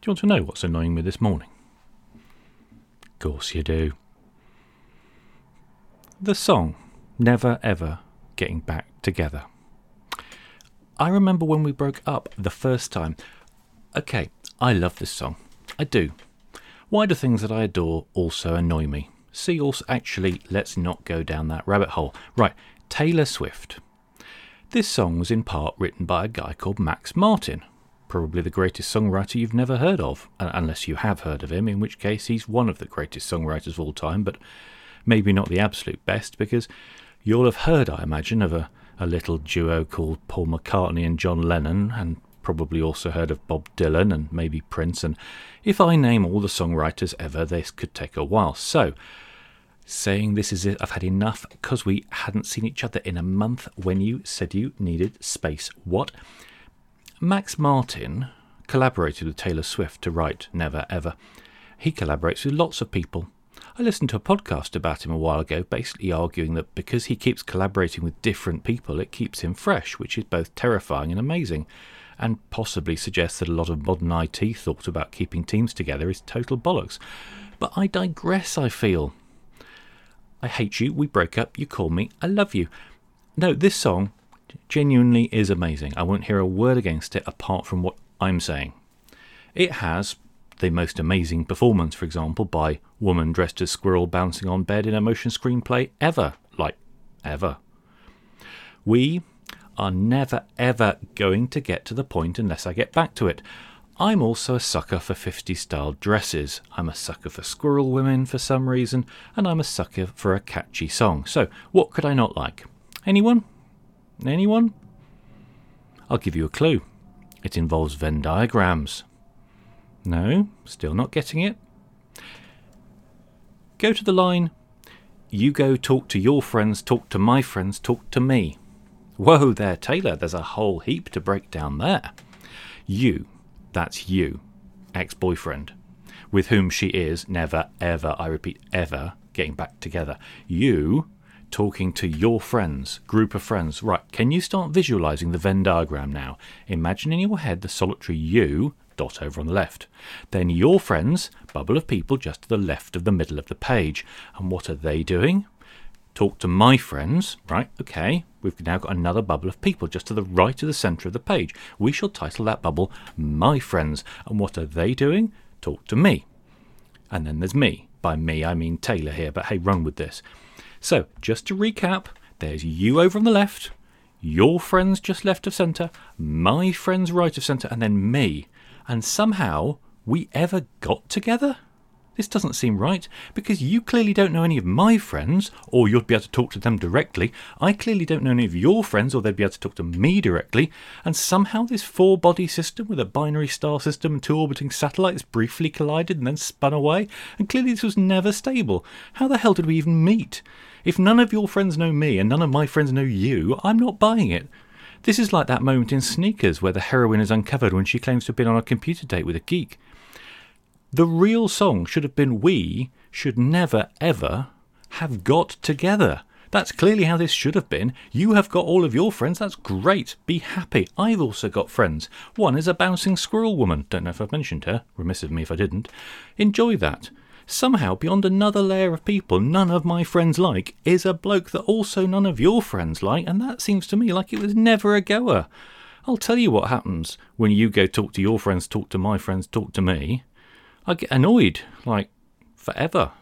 Do you want to know what's annoying me this morning? Of course you do. The song Never Ever Getting Back Together. I remember when we broke up the first time. Okay, I love this song. I do. Why do things that I adore also annoy me? See, also, actually, let's not go down that rabbit hole. Right, Taylor Swift. This song was in part written by a guy called Max Martin, probably the greatest songwriter you've never heard of, unless you have heard of him, in which case he's one of the greatest songwriters of all time, but maybe not the absolute best, because you'll have heard, I imagine, of a, a little duo called Paul McCartney and John Lennon, and probably also heard of Bob Dylan and maybe Prince, and if I name all the songwriters ever, this could take a while. So, saying this is it, I've had enough because we hadn't seen each other in a month when you said you needed space. What? Max Martin collaborated with Taylor Swift to write Never Ever. He collaborates with lots of people. I listened to a podcast about him a while ago, basically arguing that because he keeps collaborating with different people, it keeps him fresh, which is both terrifying and amazing, and possibly suggests that a lot of modern IT thought about keeping teams together is total bollocks. But I digress, I feel. I hate you, we broke up, you call me, I love you. No, this song genuinely is amazing. I won't hear a word against it apart from what I'm saying. It has the most amazing performance, for example, by woman dressed as squirrel bouncing on bed in a motion screenplay ever. Like, ever. We are never ever going to get to the point unless I get back to it. I'm also a sucker for 50 style dresses. I'm a sucker for squirrel women for some reason, and I'm a sucker for a catchy song. So, what could I not like? Anyone? Anyone? I'll give you a clue. It involves Venn diagrams. No, still not getting it. Go to the line. You go talk to your friends, talk to my friends, talk to me. Whoa there, Taylor, there's a whole heap to break down there. You, that's you, ex boyfriend, with whom she is never, ever, I repeat, ever getting back together. You talking to your friends, group of friends. Right, can you start visualizing the Venn diagram now? Imagine in your head the solitary you dot over on the left. Then your friends, bubble of people just to the left of the middle of the page. And what are they doing? Talk to my friends, right? Okay, we've now got another bubble of people just to the right of the centre of the page. We shall title that bubble My Friends. And what are they doing? Talk to me. And then there's me. By me, I mean Taylor here, but hey, run with this. So, just to recap, there's you over on the left, your friends just left of centre, my friends right of centre, and then me. And somehow we ever got together? This doesn't seem right, because you clearly don't know any of my friends, or you'd be able to talk to them directly. I clearly don't know any of your friends, or they'd be able to talk to me directly. And somehow this four body system with a binary star system and two orbiting satellites briefly collided and then spun away. And clearly this was never stable. How the hell did we even meet? If none of your friends know me and none of my friends know you, I'm not buying it. This is like that moment in Sneakers where the heroine is uncovered when she claims to have been on a computer date with a geek. The real song should have been We should never ever have got together. That's clearly how this should have been. You have got all of your friends. That's great. Be happy. I've also got friends. One is a bouncing squirrel woman. Don't know if I've mentioned her. Remiss of me if I didn't. Enjoy that. Somehow, beyond another layer of people none of my friends like, is a bloke that also none of your friends like, and that seems to me like it was never a goer. I'll tell you what happens when you go talk to your friends, talk to my friends, talk to me. I get annoyed, like, forever.